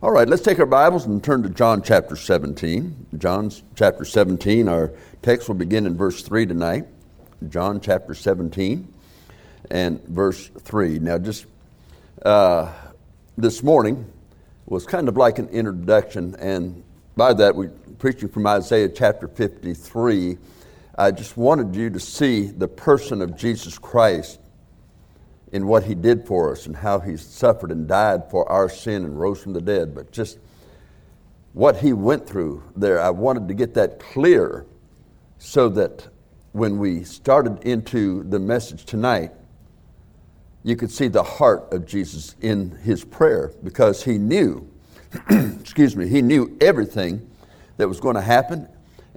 All right, let's take our Bibles and turn to John chapter 17. John chapter 17, our text will begin in verse 3 tonight. John chapter 17 and verse 3. Now, just uh, this morning was kind of like an introduction, and by that, we're preaching from Isaiah chapter 53. I just wanted you to see the person of Jesus Christ in what he did for us and how he suffered and died for our sin and rose from the dead, but just what he went through there, I wanted to get that clear so that when we started into the message tonight, you could see the heart of Jesus in his prayer because he knew, excuse me, he knew everything that was going to happen,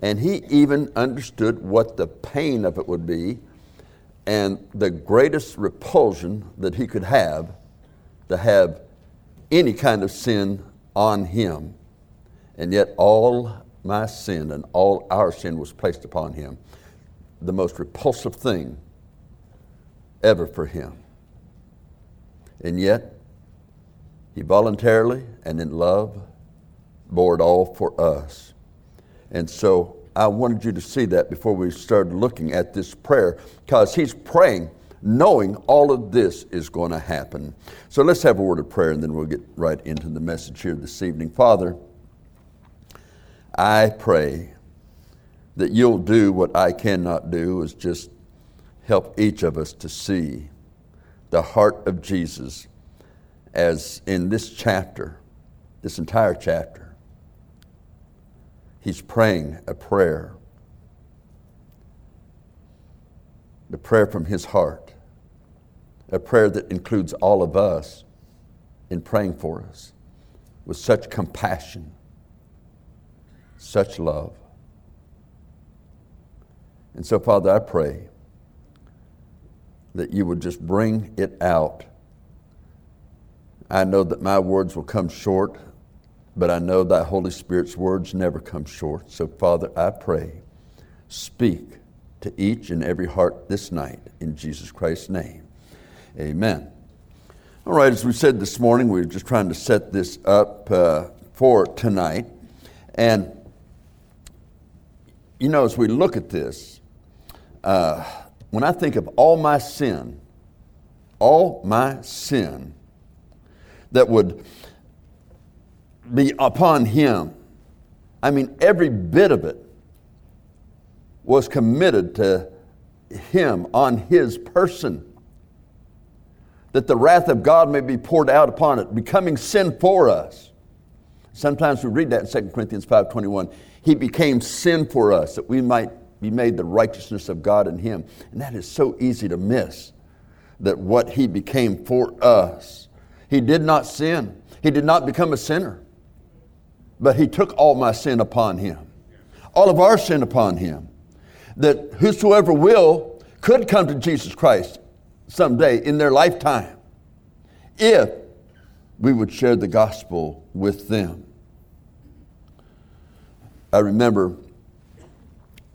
and he even understood what the pain of it would be and the greatest repulsion that he could have to have any kind of sin on him. And yet, all my sin and all our sin was placed upon him. The most repulsive thing ever for him. And yet, he voluntarily and in love bore it all for us. And so, I wanted you to see that before we started looking at this prayer, because he's praying knowing all of this is going to happen. So let's have a word of prayer and then we'll get right into the message here this evening. Father, I pray that you'll do what I cannot do, is just help each of us to see the heart of Jesus as in this chapter, this entire chapter he's praying a prayer. The prayer from his heart. A prayer that includes all of us in praying for us with such compassion, such love. And so, Father, I pray that you would just bring it out. I know that my words will come short but I know thy Holy Spirit's words never come short. So, Father, I pray, speak to each and every heart this night in Jesus Christ's name. Amen. All right, as we said this morning, we are just trying to set this up uh, for tonight. And, you know, as we look at this, uh, when I think of all my sin, all my sin that would be upon him. I mean, every bit of it was committed to him on his person. That the wrath of God may be poured out upon it, becoming sin for us. Sometimes we read that in 2 Corinthians 5.21. He became sin for us, that we might be made the righteousness of God in him. And that is so easy to miss, that what he became for us. He did not sin. He did not become a sinner but he took all my sin upon him, all of our sin upon him. That whosoever will could come to Jesus Christ someday in their lifetime if we would share the gospel with them. I remember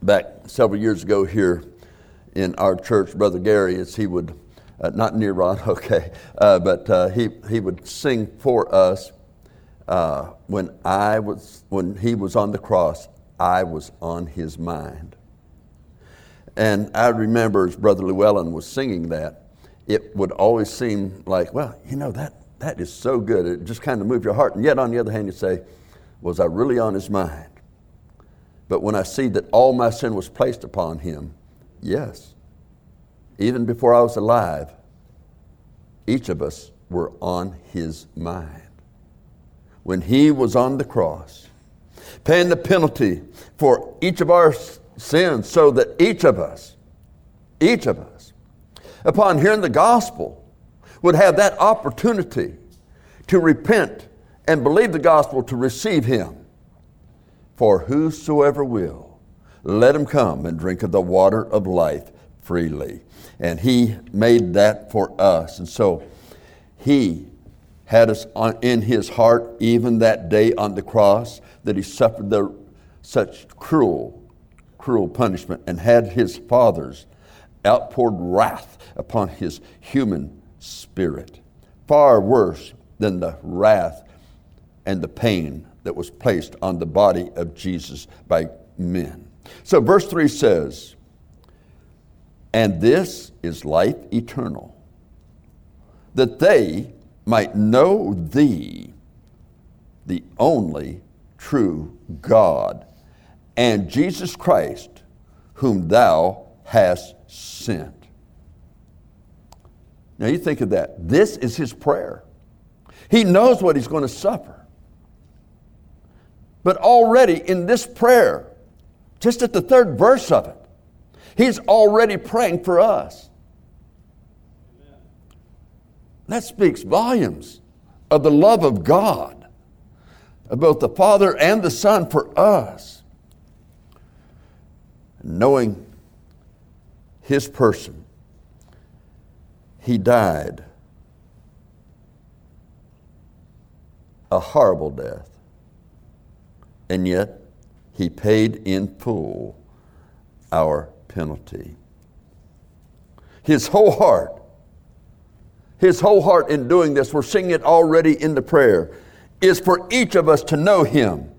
back several years ago here in our church, Brother Gary, as he would, uh, not near Ron, okay, uh, but uh, he, he would sing for us uh, when I was when he was on the cross, I was on his mind. And I remember as Brother Llewellyn was singing that, it would always seem like, well, you know, that, that is so good. It just kind of moved your heart. And yet, on the other hand, you say, was I really on his mind? But when I see that all my sin was placed upon him, yes. Even before I was alive, each of us were on his mind when he was on the cross, paying the penalty for each of our sins so that each of us, each of us, upon hearing the gospel, would have that opportunity to repent and believe the gospel to receive him. For whosoever will, let him come and drink of the water of life freely. And he made that for us. And so he had us on, in his heart even that day on the cross that he suffered the, such cruel, cruel punishment and had his father's outpoured wrath upon his human spirit. Far worse than the wrath and the pain that was placed on the body of Jesus by men. So, verse 3 says, And this is life eternal, that they might know thee, the only true God, and Jesus Christ, whom thou hast sent. Now you think of that. This is his prayer. He knows what he's going to suffer. But already in this prayer, just at the third verse of it, he's already praying for us. That speaks volumes of the love of God, of both the Father and the Son for us. Knowing his person, he died a horrible death. And yet, he paid in full our penalty. His whole heart, his whole heart in doing this, we're seeing it already in the prayer, is for each of us to know him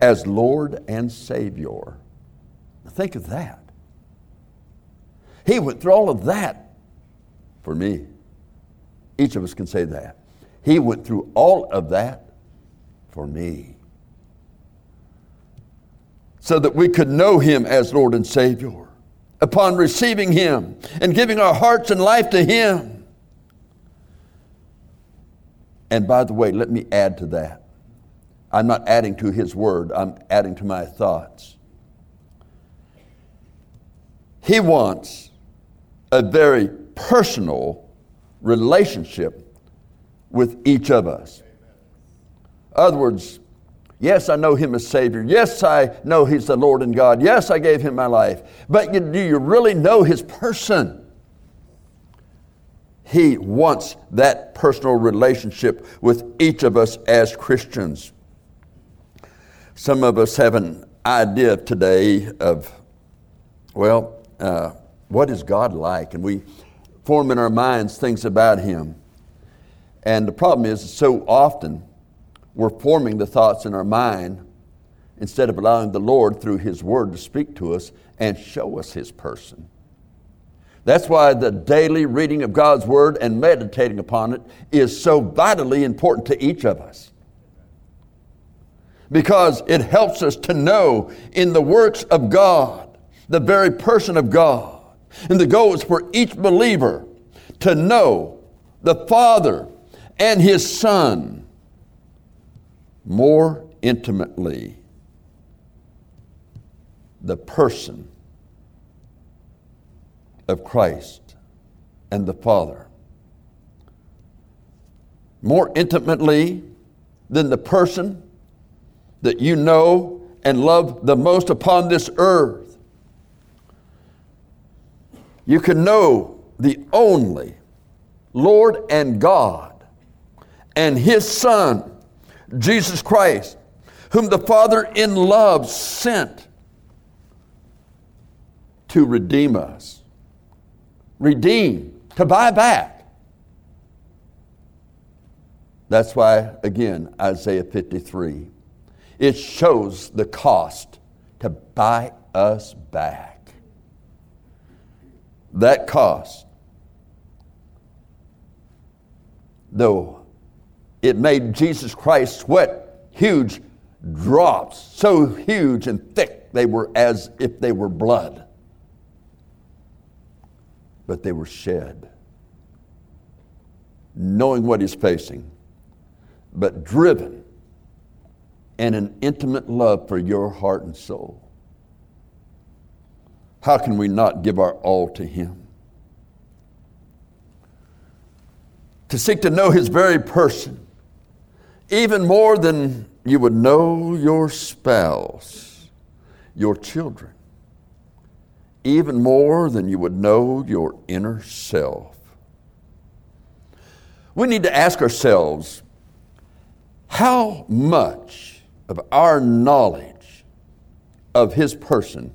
as Lord and Savior. Think of that. He went through all of that for me. Each of us can say that. He went through all of that for me. So that we could know Him as Lord and Savior. Upon receiving Him and giving our hearts and life to Him. And by the way, let me add to that. I'm not adding to His Word, I'm adding to my thoughts. He wants a very personal relationship with each of us. In other words, yes, I know Him as Savior. Yes, I know He's the Lord and God. Yes, I gave Him my life. But do you really know His person? He wants that personal relationship with each of us as Christians. Some of us have an idea today of, well, uh, what is God like? And we form in our minds things about Him. And the problem is, so often we're forming the thoughts in our mind instead of allowing the Lord through His Word to speak to us and show us His person. That's why the daily reading of God's Word and meditating upon it is so vitally important to each of us. Because it helps us to know in the works of God, the very person of God. And the goal is for each believer to know the Father and his Son more intimately. The person of Christ and the Father. More intimately than the person that you know and love the most upon this earth. You can know the only Lord and God and his Son, Jesus Christ, whom the Father in love sent to redeem us. Redeem, to buy back. That's why, again, Isaiah 53, it shows the cost to buy us back. That cost, though it made Jesus Christ sweat huge drops, so huge and thick they were as if they were blood. But they were shed, knowing what he's facing, but driven in an intimate love for your heart and soul. How can we not give our all to him? To seek to know his very person even more than you would know your spouse, your children, even more than you would know your inner self. We need to ask ourselves how much of our knowledge of His person,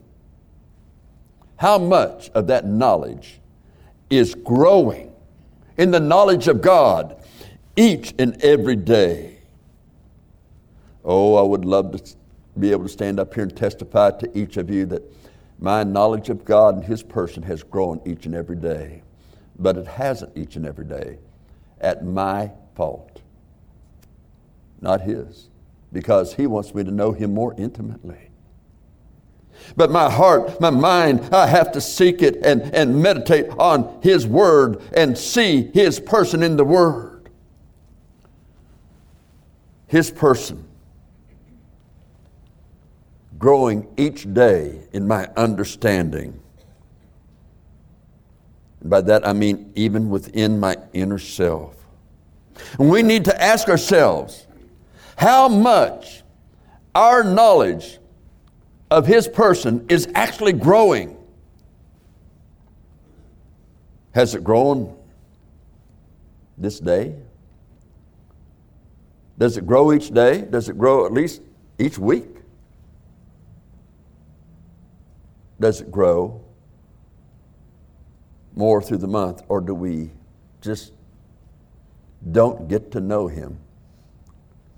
how much of that knowledge is growing in the knowledge of God each and every day. Oh, I would love to be able to stand up here and testify to each of you that my knowledge of God and His person has grown each and every day. But it hasn't each and every day at my fault, not His, because He wants me to know Him more intimately. But my heart, my mind, I have to seek it and, and meditate on His Word and see His person in the Word. His person growing each day in my understanding. And by that I mean even within my inner self. And we need to ask ourselves how much our knowledge of His person is actually growing. Has it grown this day? Does it grow each day? Does it grow at least each week? Does it grow more through the month, or do we just don't get to know Him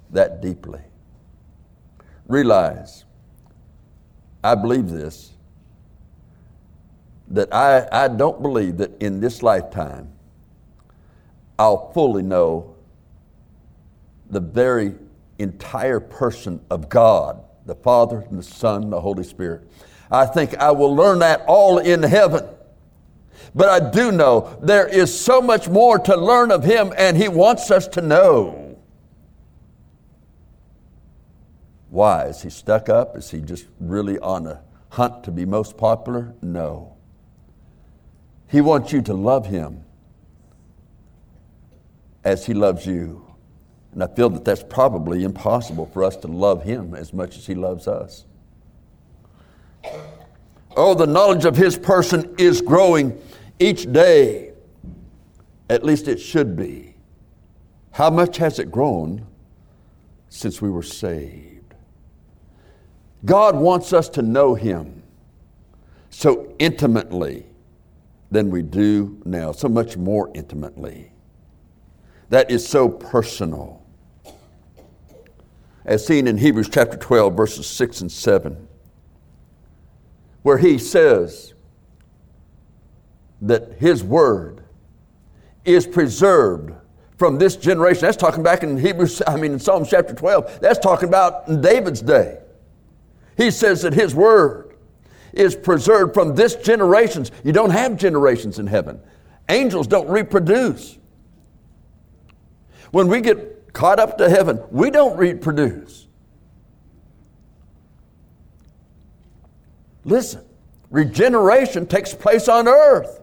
that deeply? Realize, I believe this, that I, I don't believe that in this lifetime I'll fully know the very entire person of God, the Father, and the Son, and the Holy Spirit. I think I will learn that all in heaven. But I do know there is so much more to learn of Him, and He wants us to know. Why? Is He stuck up? Is He just really on a hunt to be most popular? No. He wants you to love Him as He loves you. And I feel that that's probably impossible for us to love Him as much as He loves us. Oh, the knowledge of his person is growing each day. At least it should be. How much has it grown since we were saved? God wants us to know him so intimately than we do now, so much more intimately. That is so personal. As seen in Hebrews chapter 12, verses 6 and 7 where he says that his word is preserved from this generation. That's talking back in Hebrews, I mean in Psalm chapter 12. That's talking about in David's day. He says that his word is preserved from this generations. You don't have generations in heaven. Angels don't reproduce. When we get caught up to heaven, we don't reproduce. Listen, regeneration takes place on earth.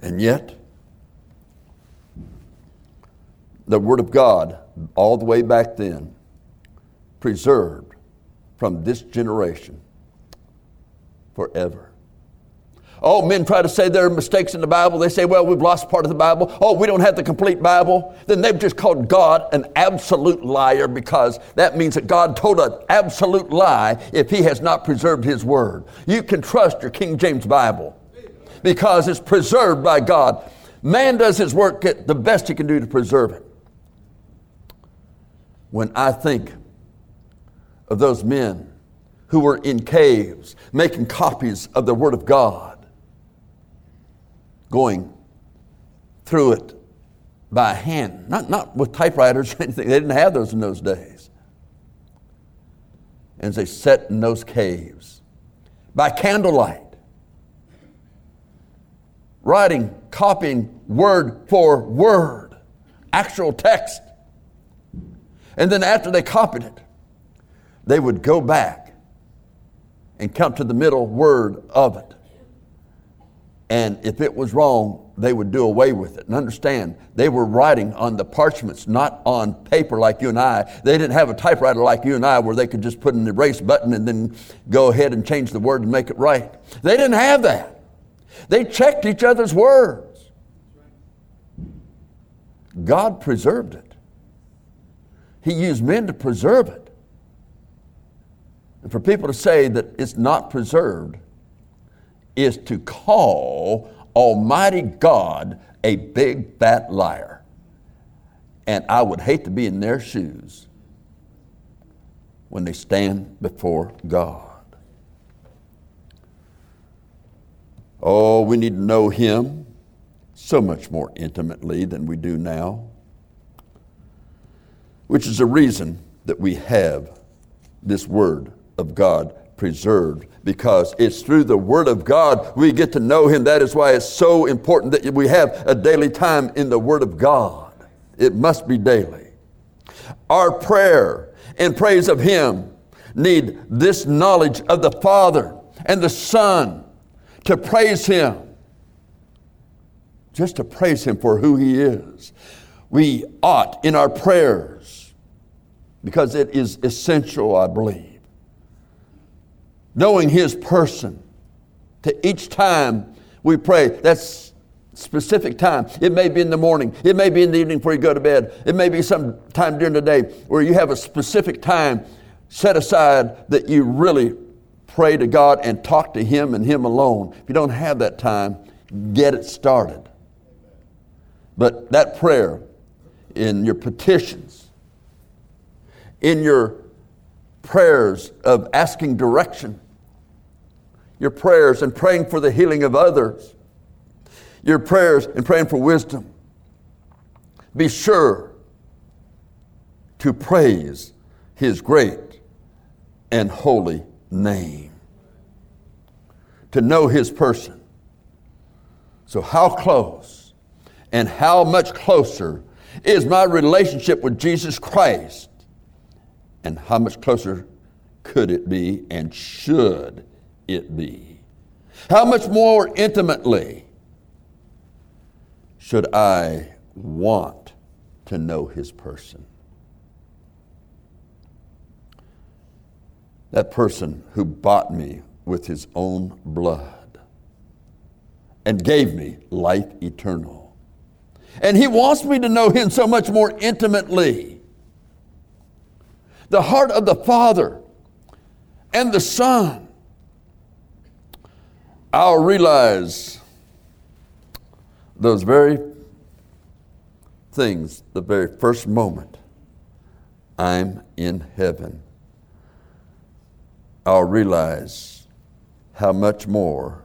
And yet, the Word of God, all the way back then, preserved from this generation forever. Oh, men try to say there are mistakes in the Bible. They say, well, we've lost part of the Bible. Oh, we don't have the complete Bible. Then they've just called God an absolute liar because that means that God told an absolute lie if he has not preserved his word. You can trust your King James Bible because it's preserved by God. Man does his work the best he can do to preserve it. When I think of those men who were in caves making copies of the Word of God, going through it by hand, not, not with typewriters or anything. They didn't have those in those days. And they sat in those caves by candlelight, writing, copying word for word, actual text. And then after they copied it, they would go back and come to the middle word of it and if it was wrong, they would do away with it. And understand, they were writing on the parchments, not on paper like you and I. They didn't have a typewriter like you and I where they could just put an erase button and then go ahead and change the word and make it right. They didn't have that. They checked each other's words. God preserved it. He used men to preserve it. And for people to say that it's not preserved, is to call Almighty God a big fat liar. And I would hate to be in their shoes when they stand before God. Oh, we need to know Him so much more intimately than we do now, which is the reason that we have this Word of God preserved because it's through the Word of God we get to know Him. That is why it's so important that we have a daily time in the Word of God. It must be daily. Our prayer and praise of Him need this knowledge of the Father and the Son to praise Him, just to praise Him for who He is. We ought in our prayers, because it is essential, I believe, knowing His person to each time we pray. That's specific time. It may be in the morning. It may be in the evening before you go to bed. It may be some time during the day where you have a specific time set aside that you really pray to God and talk to Him and Him alone. If you don't have that time, get it started. But that prayer in your petitions, in your prayers of asking direction, your prayers and praying for the healing of others, your prayers and praying for wisdom, be sure to praise His great and holy name, to know his person. So, how close and how much closer is my relationship with Jesus Christ? And how much closer could it be and should it be? How much more intimately should I want to know his person? that person who bought me with his own blood and gave me life eternal. And he wants me to know him so much more intimately. The heart of the Father and the Son. I'll realize those very things the very first moment I'm in heaven I'll realize how much more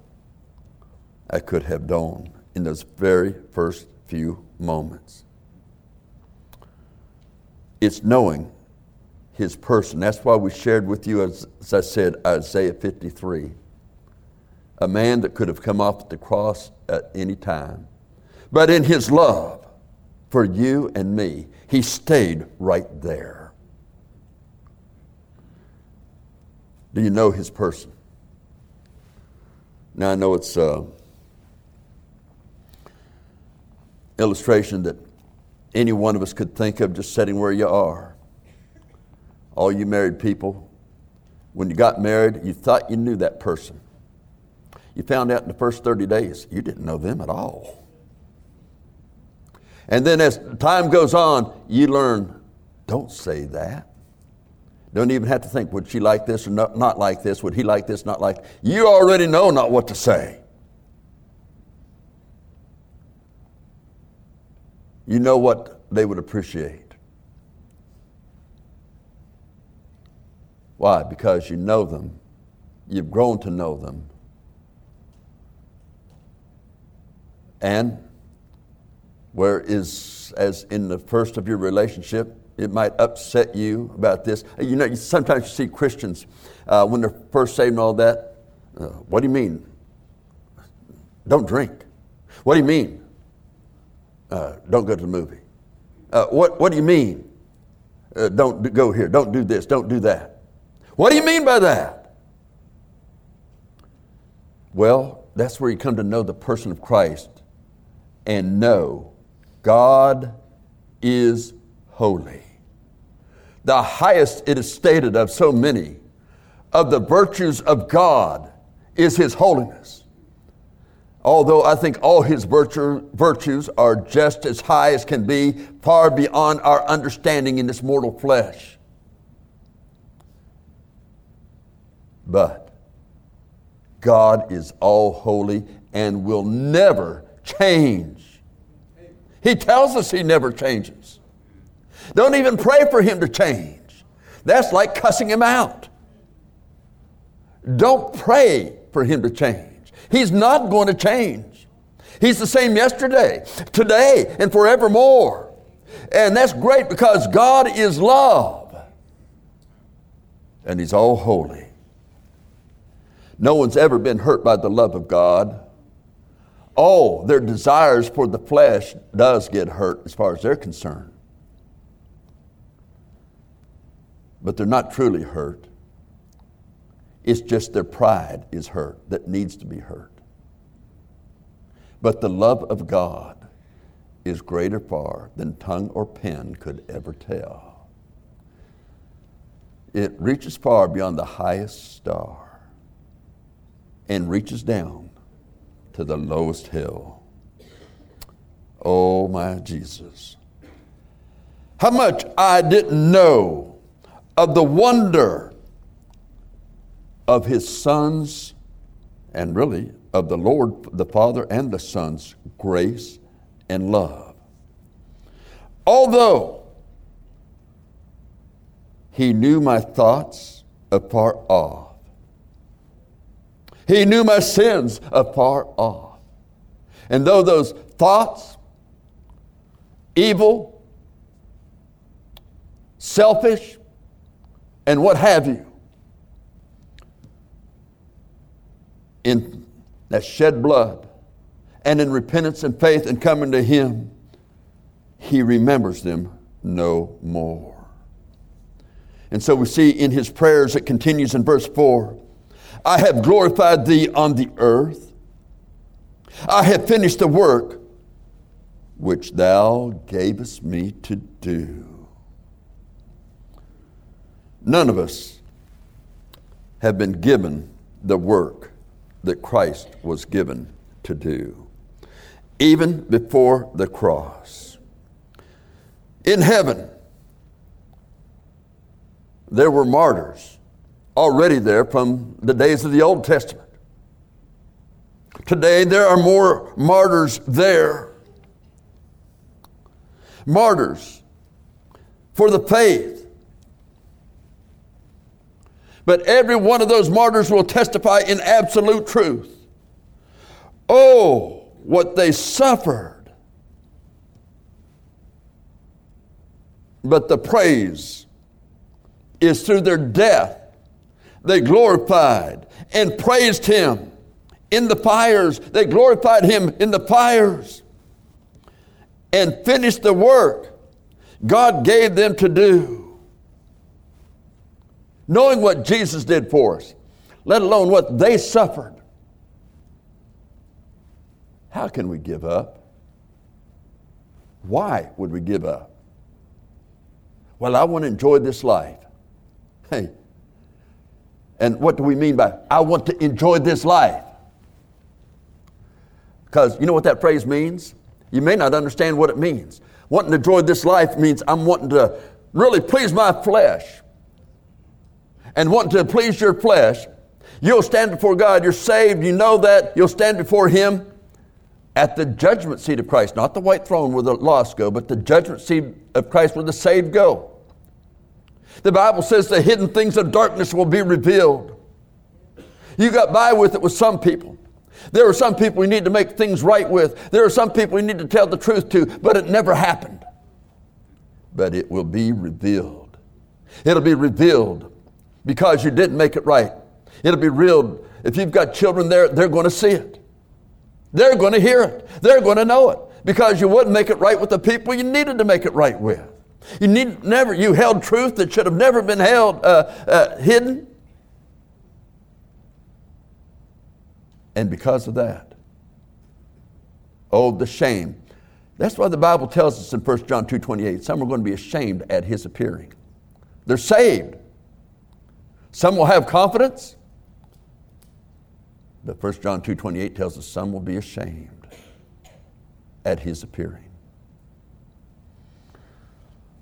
I could have done in those very first few moments. It's knowing his person. That's why we shared with you, as, as, I said, Isaiah 53. A man that could have come off the cross at any time. But in his love for you and me, he stayed right there. Do you know his person? Now, I know it's an illustration that any one of us could think of just sitting where you are. All you married people, when you got married, you thought you knew that person. You found out in the first 30 days you didn't know them at all. And then as time goes on, you learn don't say that. Don't even have to think, would she like this or not, not like this? Would he like this, not like? You already know not what to say. You know what they would appreciate. Why? Because you know them. You've grown to know them. And where is, as in the first of your relationship, it might upset you about this. You know, sometimes you see Christians uh, when they're first saved and all that. Uh, what do you mean? Don't drink. What do you mean? Uh, don't go to the movie. Uh, what, what do you mean? Uh, don't go here. Don't do this. Don't do that. What do you mean by that? Well, that's where you come to know the person of Christ and know God is holy the highest it is stated of so many of the virtues of God is His holiness. Although I think all His virtue, virtues are just as high as can be, far beyond our understanding in this mortal flesh. But God is all holy and will never change. He tells us He never changes. Don't even pray for him to change. That's like cussing him out. Don't pray for him to change. He's not going to change. He's the same yesterday, today, and forevermore. And that's great because God is love. And He's all holy. No one's ever been hurt by the love of God. Oh, their desires for the flesh does get hurt as far as they're concerned. But they're not truly hurt. It's just their pride is hurt that needs to be hurt. But the love of God is greater far than tongue or pen could ever tell. It reaches far beyond the highest star and reaches down to the lowest hill. Oh, my Jesus. How much I didn't know of the wonder of his son's, and really of the Lord, the Father, and the Son's grace and love. Although he knew my thoughts afar off, he knew my sins afar off. And though those thoughts, evil, selfish, and what have you, in that shed blood and in repentance and faith and coming to Him, He remembers them no more. And so we see in His prayers, it continues in verse 4 I have glorified Thee on the earth, I have finished the work which Thou gavest me to do. None of us have been given the work that Christ was given to do, even before the cross. In heaven, there were martyrs already there from the days of the Old Testament. Today, there are more martyrs there. Martyrs for the faith but every one of those martyrs will testify in absolute truth. Oh, what they suffered. But the praise is through their death. They glorified and praised Him in the fires. They glorified Him in the fires and finished the work God gave them to do knowing what Jesus did for us, let alone what they suffered, how can we give up? Why would we give up? Well, I want to enjoy this life. Hey, and what do we mean by I want to enjoy this life? Because you know what that phrase means? You may not understand what it means. Wanting to enjoy this life means I'm wanting to really please my flesh and wanting to please your flesh, you'll stand before God. You're saved. You know that. You'll stand before Him at the judgment seat of Christ, not the white throne where the lost go, but the judgment seat of Christ where the saved go. The Bible says the hidden things of darkness will be revealed. You got by with it with some people. There are some people you need to make things right with. There are some people you need to tell the truth to, but it never happened. But it will be revealed. It'll be revealed because you didn't make it right. It'll be real. If you've got children there, they're going to see it. They're going to hear it. They're going to know it because you wouldn't make it right with the people you needed to make it right with. You need never. You held truth that should have never been held uh, uh, hidden, and because of that, oh, the shame. That's why the Bible tells us in 1 John two twenty eight. Some are going to be ashamed at His appearing. They're saved. Some will have confidence. But 1 John 2.28 tells us some will be ashamed at his appearing.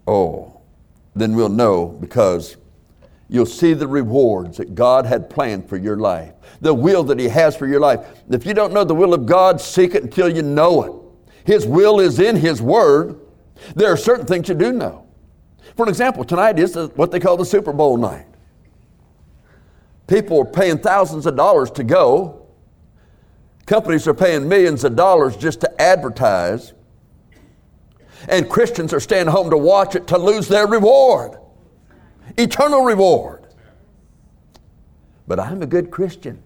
Oh, then we'll know because you'll see the rewards that God had planned for your life, the will that He has for your life. If you don't know the will of God, seek it until you know it. His will is in His Word. There are certain things you do know. For an example, tonight is what they call the Super Bowl night. People are paying thousands of dollars to go. Companies are paying millions of dollars just to advertise. And Christians are staying home to watch it to lose their reward eternal reward. But I'm a good Christian.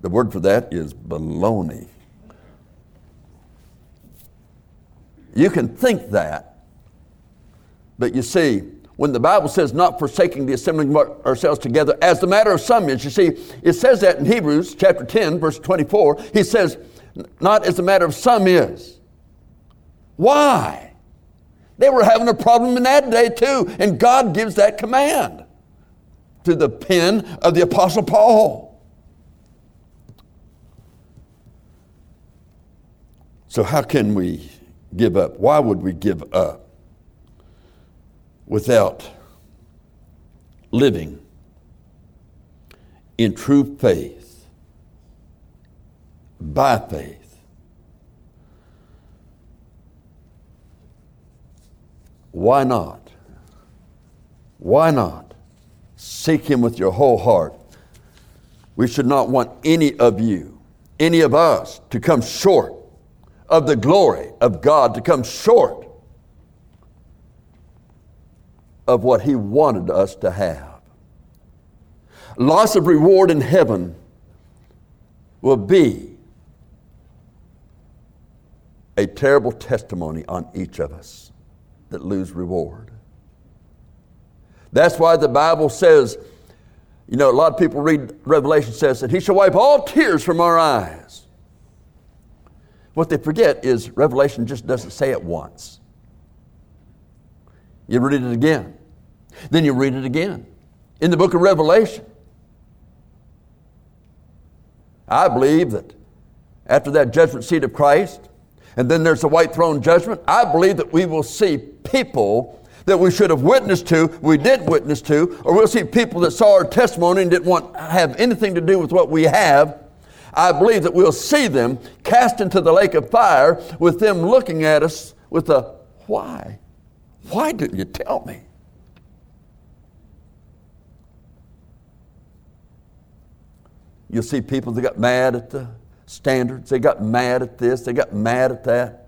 The word for that is baloney. You can think that, but you see, when the Bible says not forsaking the assembling ourselves together, as the matter of some is, you see, it says that in Hebrews chapter 10, verse 24. He says, not as a matter of some is. Why? They were having a problem in that day too, and God gives that command to the pen of the Apostle Paul. So, how can we give up? Why would we give up without living in true faith, by faith? Why not? Why not? Seek Him with your whole heart. We should not want any of you, any of us, to come short of the glory of God to come short of what He wanted us to have. Loss of reward in heaven will be a terrible testimony on each of us that lose reward. That's why the Bible says, you know, a lot of people read Revelation says that He shall wipe all tears from our eyes. What they forget is Revelation just doesn't say it once. You read it again. Then you read it again. In the book of Revelation, I believe that after that judgment seat of Christ, and then there's the white throne judgment, I believe that we will see people that we should have witnessed to, we did witness to, or we'll see people that saw our testimony and didn't want have anything to do with what we have, I believe that we'll see them cast into the lake of fire with them looking at us with a why? Why didn't you tell me? You'll see people that got mad at the standards, they got mad at this, they got mad at that.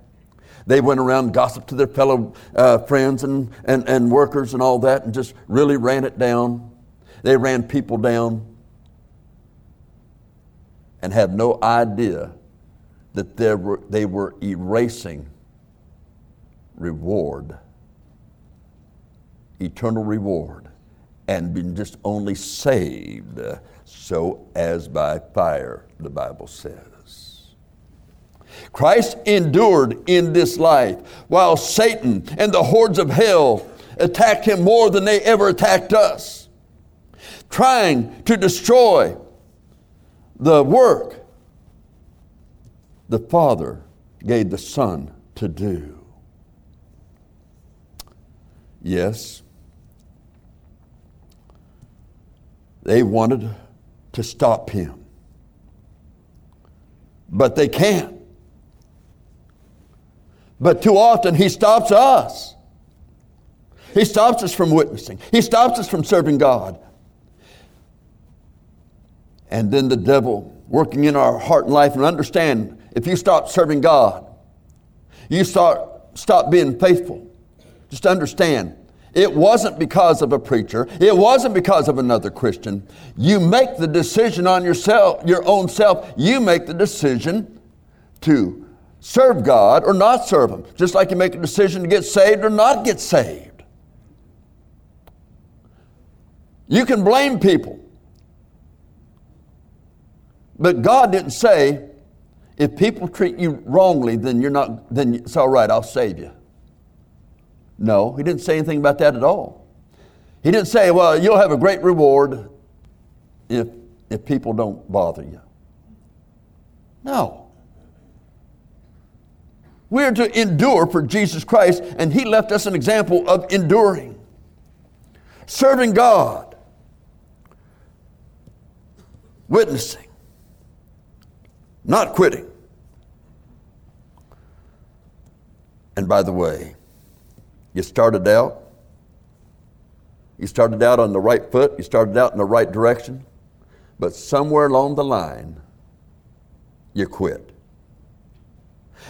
They went around gossiped to their fellow uh, friends and, and, and workers and all that and just really ran it down. They ran people down and have no idea that they were, they were erasing reward, eternal reward, and been just only saved so as by fire, the Bible says. Christ endured in this life while Satan and the hordes of hell attacked him more than they ever attacked us, trying to destroy the work the Father gave the Son to do. Yes, they wanted to stop him, but they can't. But too often he stops us. He stops us from witnessing. He stops us from serving God. And then the devil working in our heart and life and understand if you stop serving God, you start stop being faithful. Just understand, it wasn't because of a preacher. It wasn't because of another Christian. You make the decision on yourself, your own self. You make the decision to serve God or not serve Him. Just like you make a decision to get saved or not get saved. You can blame people. But God didn't say, if people treat you wrongly, then you're not, then it's all right, I'll save you. No, he didn't say anything about that at all. He didn't say, well, you'll have a great reward if, if people don't bother you. No. We're to endure for Jesus Christ, and he left us an example of enduring, serving God, witnessing not quitting. And by the way, you started out, you started out on the right foot, you started out in the right direction, but somewhere along the line, you quit.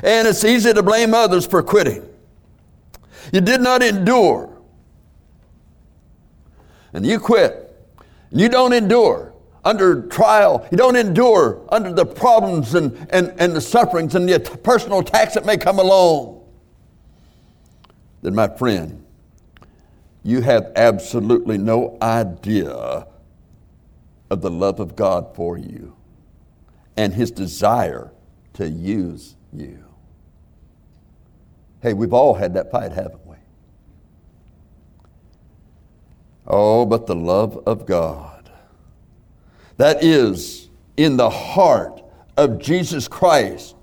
And it's easy to blame others for quitting. You did not endure. And you quit. And you don't endure under trial. You don't endure under the problems and, and, and the sufferings and the personal attacks that may come along. Then, my friend, you have absolutely no idea of the love of God for you and His desire to use you. Hey, we've all had that fight, haven't we? Oh, but the love of God. That is in the heart of Jesus Christ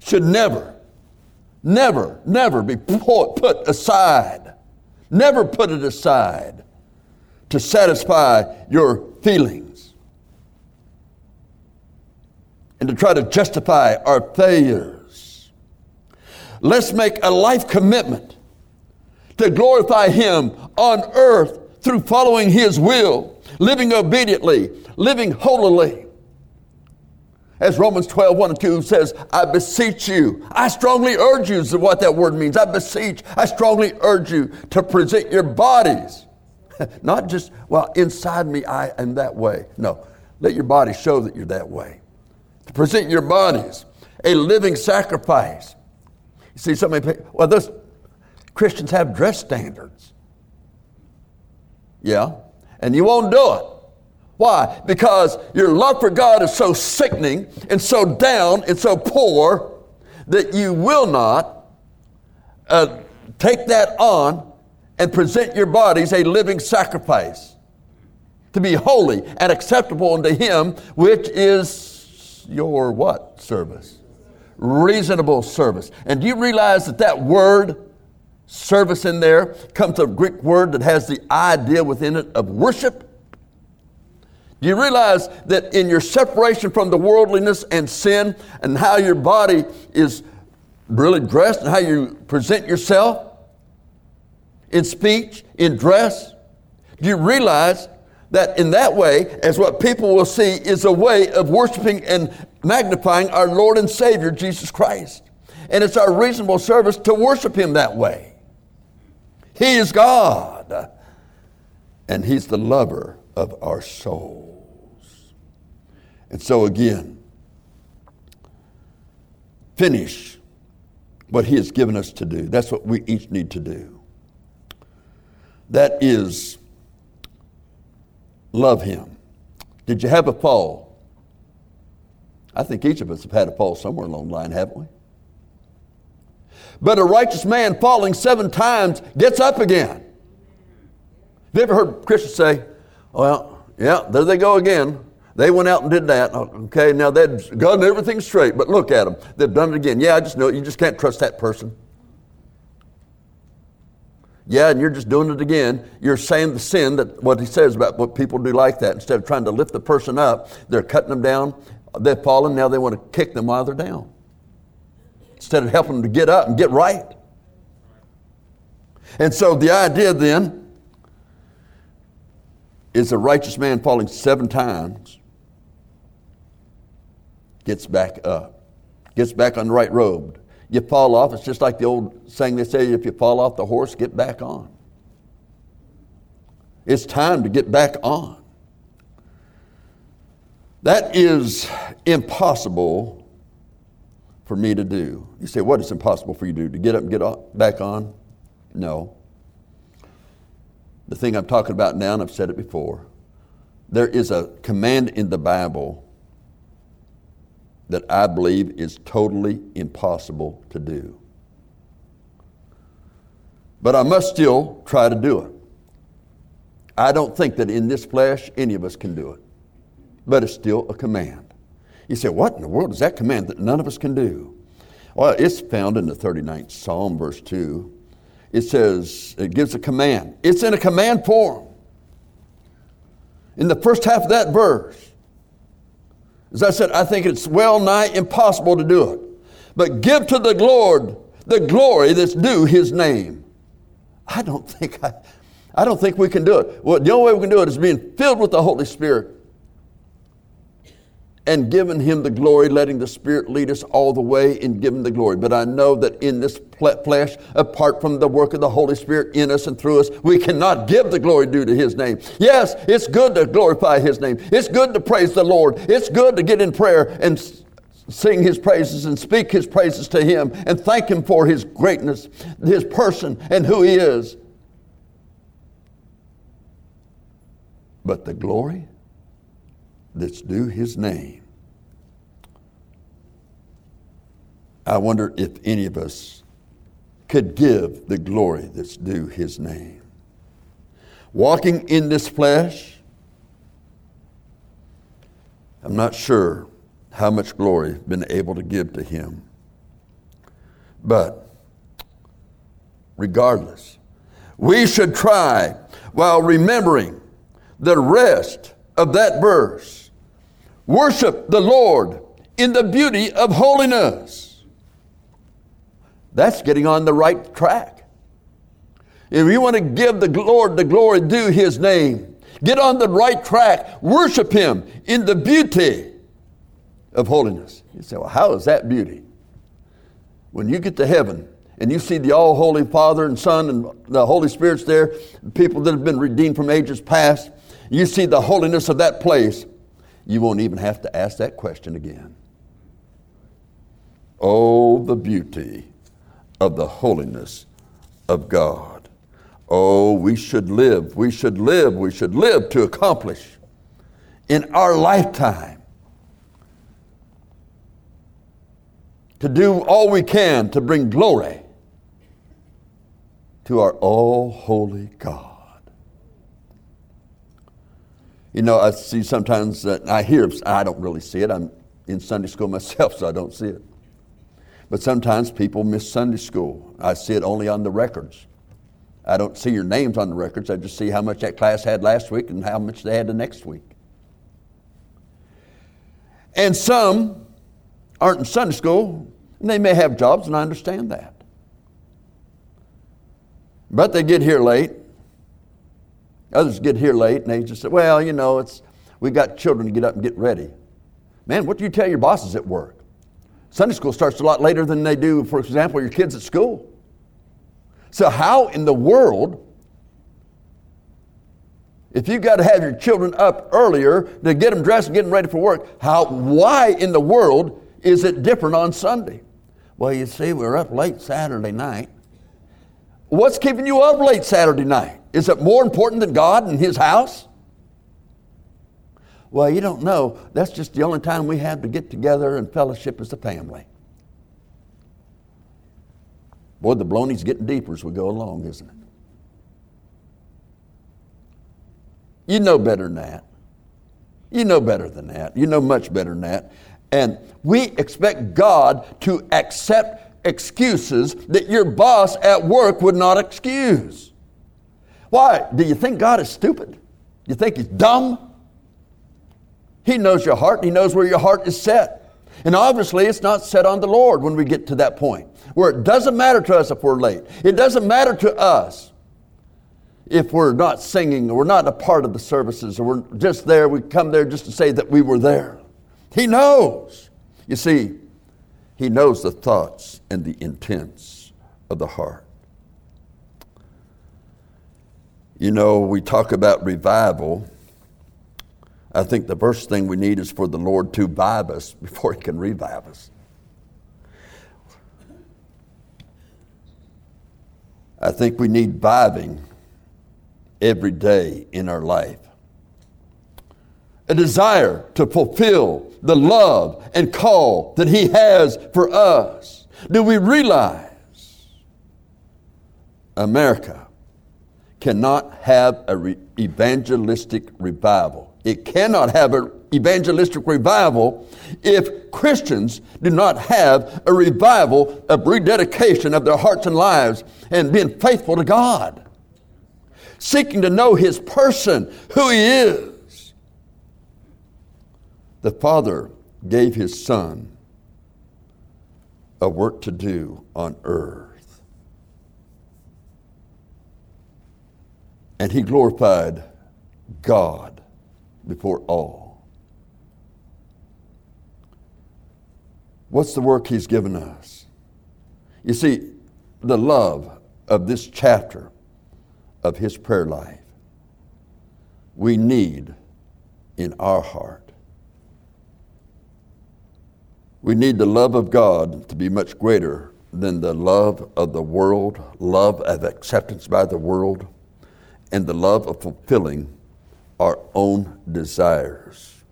should never, never, never be put aside. Never put it aside to satisfy your feelings and to try to justify our failures. Let's make a life commitment to glorify Him on earth through following His will, living obediently, living holily. As Romans 12, 1 and 2 says, I beseech you. I strongly urge you, is what that word means. I beseech, I strongly urge you to present your bodies. Not just, well, inside me, I am that way. No, let your body show that you're that way. Present your bodies a living sacrifice, you see, so many people, well, those Christians have dress standards. Yeah, and you won't do it. Why? Because your love for God is so sickening and so down and so poor that you will not uh, take that on and present your bodies a living sacrifice to be holy and acceptable unto Him, which is your what? Service reasonable service. And do you realize that that word, service in there, comes from a Greek word that has the idea within it of worship? Do you realize that in your separation from the worldliness and sin and how your body is really dressed and how you present yourself in speech, in dress, do you realize that in that way, as what people will see, is a way of worshiping and magnifying our Lord and Savior, Jesus Christ. And it's our reasonable service to worship Him that way. He is God, and He's the lover of our souls. And so, again, finish what He has given us to do. That's what we each need to do. That is love Him. Did you have a fall? I think each of us have had a fall somewhere along the line, haven't we? But a righteous man falling seven times gets up again. Have you ever heard Christians say, well, yeah, there they go again. They went out and did that. Okay, now they've gotten everything straight, but look at them. They've done it again. Yeah, I just know it. You just can't trust that person. Yeah, and you're just doing it again. You're saying the sin that what he says about what people do like that. Instead of trying to lift the person up, they're cutting them down. They've fallen. Now they want to kick them while they're down. Instead of helping them to get up and get right. And so the idea then is a righteous man falling seven times gets back up, gets back on the right road, you fall off, it's just like the old saying they say if you fall off the horse, get back on. It's time to get back on. That is impossible for me to do. You say, what is impossible for you to do? To get up and get back on? No. The thing I'm talking about now, and I've said it before, there is a command in the Bible that I believe is totally impossible to do. But I must still try to do it. I don't think that in this flesh any of us can do it, but it's still a command. You say, What in the world is that command that none of us can do? Well, it's found in the 39th Psalm, verse 2. It says, it gives a command. It's in a command form. In the first half of that verse, as I said, I think it's well nigh impossible to do it. but give to the Lord the glory that's due his name. I don't think I, I don't think we can do it. Well, the only way we can do it is being filled with the Holy Spirit and giving him the glory, letting the Spirit lead us all the way and giving the glory. But I know that in this flesh, apart from the work of the Holy Spirit in us and through us, we cannot give the glory due to his name. Yes, it's good to glorify his name. It's good to praise the Lord. It's good to get in prayer and sing his praises and speak his praises to him and thank him for his greatness, his person, and who he is. But the glory that's due his name, I wonder if any of us could give the glory that's due his name. Walking in this flesh, I'm not sure how much glory I've been able to give to him. But regardless, we should try while remembering the rest of that verse. Worship the Lord in the beauty of holiness. That's getting on the right track. If you want to give the Lord the glory due his name, get on the right track, worship him in the beauty of holiness. You say, well, how is that beauty? When you get to heaven and you see the all holy Father and Son and the Holy Spirit's there, people that have been redeemed from ages past, you see the holiness of that place, you won't even have to ask that question again. Oh, the beauty of the holiness of God. Oh, we should live, we should live, we should live to accomplish in our lifetime to do all we can to bring glory to our all holy God. You know, I see sometimes that I hear, I don't really see it. I'm in Sunday school myself, so I don't see it. But sometimes people miss Sunday school. I see it only on the records. I don't see your names on the records. I just see how much that class had last week and how much they had the next week. And some aren't in Sunday school, and they may have jobs, and I understand that. But they get here late. Others get here late, and they just say, well, you know, it's, we got children to get up and get ready. Man, what do you tell your bosses at work? Sunday school starts a lot later than they do, for example, your kids at school. So, how in the world, if you've got to have your children up earlier to get them dressed and get them ready for work, how, why in the world is it different on Sunday? Well, you see, we are up late Saturday night. What's keeping you up late Saturday night? Is it more important than God and His house? Well, you don't know. That's just the only time we have to get together and fellowship as a family. Boy, the baloney's getting deeper as we go along, isn't it? You know better than that. You know better than that. You know much better than that. And we expect God to accept excuses that your boss at work would not excuse. Why? Do you think God is stupid? You think He's dumb? He knows your heart, He knows where your heart is set. And obviously, it's not set on the Lord when we get to that point where it doesn't matter to us if we're late. It doesn't matter to us if we're not singing or we're not a part of the services or we're just there, we come there just to say that we were there. He knows. You see, He knows the thoughts and the intents of the heart. You know, we talk about revival. I think the first thing we need is for the Lord to vibe us before He can revive us. I think we need vibing every day in our life a desire to fulfill the love and call that He has for us? Do we realize America cannot have an evangelistic revival? It cannot have an evangelistic revival if Christians do not have a revival of rededication of their hearts and lives and being faithful to God, seeking to know His person, who He is the Father gave His Son a work to do on earth. And he glorified God before all. What's the work he's given us? You see, the love of this chapter of his prayer life we need in our heart. We need the love of God to be much greater than the love of the world, love of acceptance by the world, and the love of fulfilling our own desires.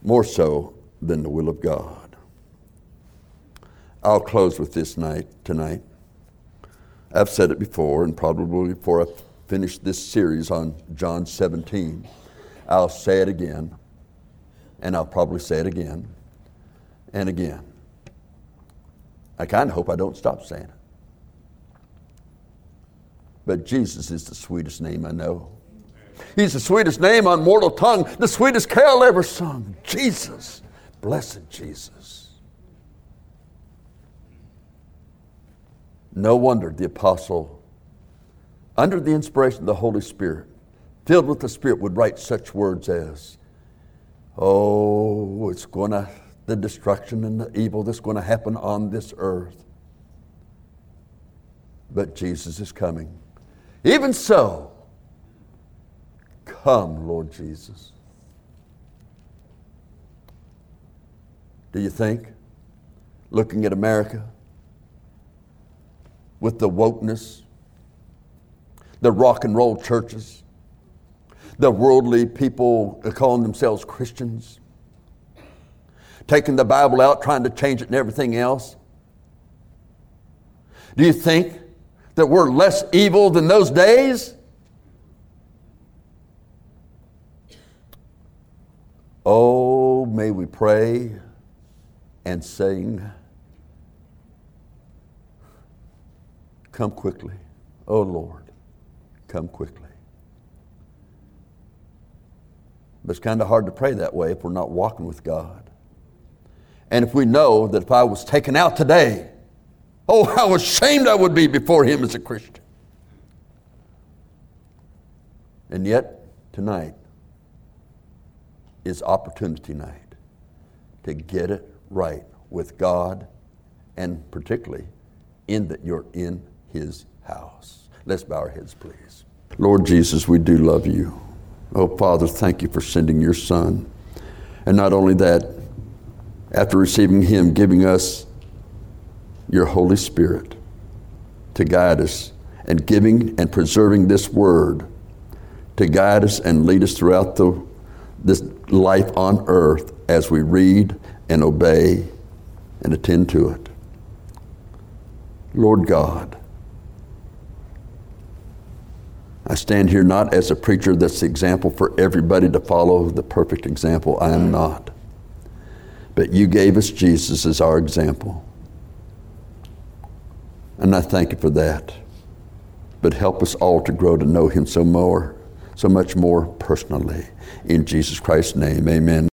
More so than the will of God. I'll close with this night tonight. I've said it before, and probably before I finish this series on John 17, I'll say it again, and I'll probably say it again and again. I kind of hope I don't stop saying it. But Jesus is the sweetest name I know. He's the sweetest name on mortal tongue, the sweetest carol ever sung. Jesus, blessed Jesus. No wonder the apostle, under the inspiration of the Holy Spirit, filled with the Spirit, would write such words as, Oh, it's going to, the destruction and the evil that's going to happen on this earth. But Jesus is coming. Even so, come, Lord Jesus. Do you think, looking at America, with the wokeness, the rock and roll churches, the worldly people calling themselves Christians, taking the Bible out, trying to change it and everything else? Do you think that we're less evil than those days? Oh, may we pray and sing. Come quickly, oh Lord, come quickly. But it's kind of hard to pray that way if we're not walking with God. And if we know that if I was taken out today, oh, how ashamed I would be before Him as a Christian. And yet, tonight is opportunity night to get it right with God and particularly in that you're in his house. Let's bow our heads, please. Lord Jesus, we do love you. Oh, Father, thank you for sending your Son. And not only that, after receiving him, giving us your Holy Spirit to guide us and giving and preserving this word to guide us and lead us throughout the, this life on earth as we read and obey and attend to it. Lord God, I stand here not as a preacher that's the example for everybody to follow, the perfect example. I am not. But you gave us Jesus as our example. And I thank you for that. But help us all to grow to know him so more, so much more personally. In Jesus Christ's name, amen.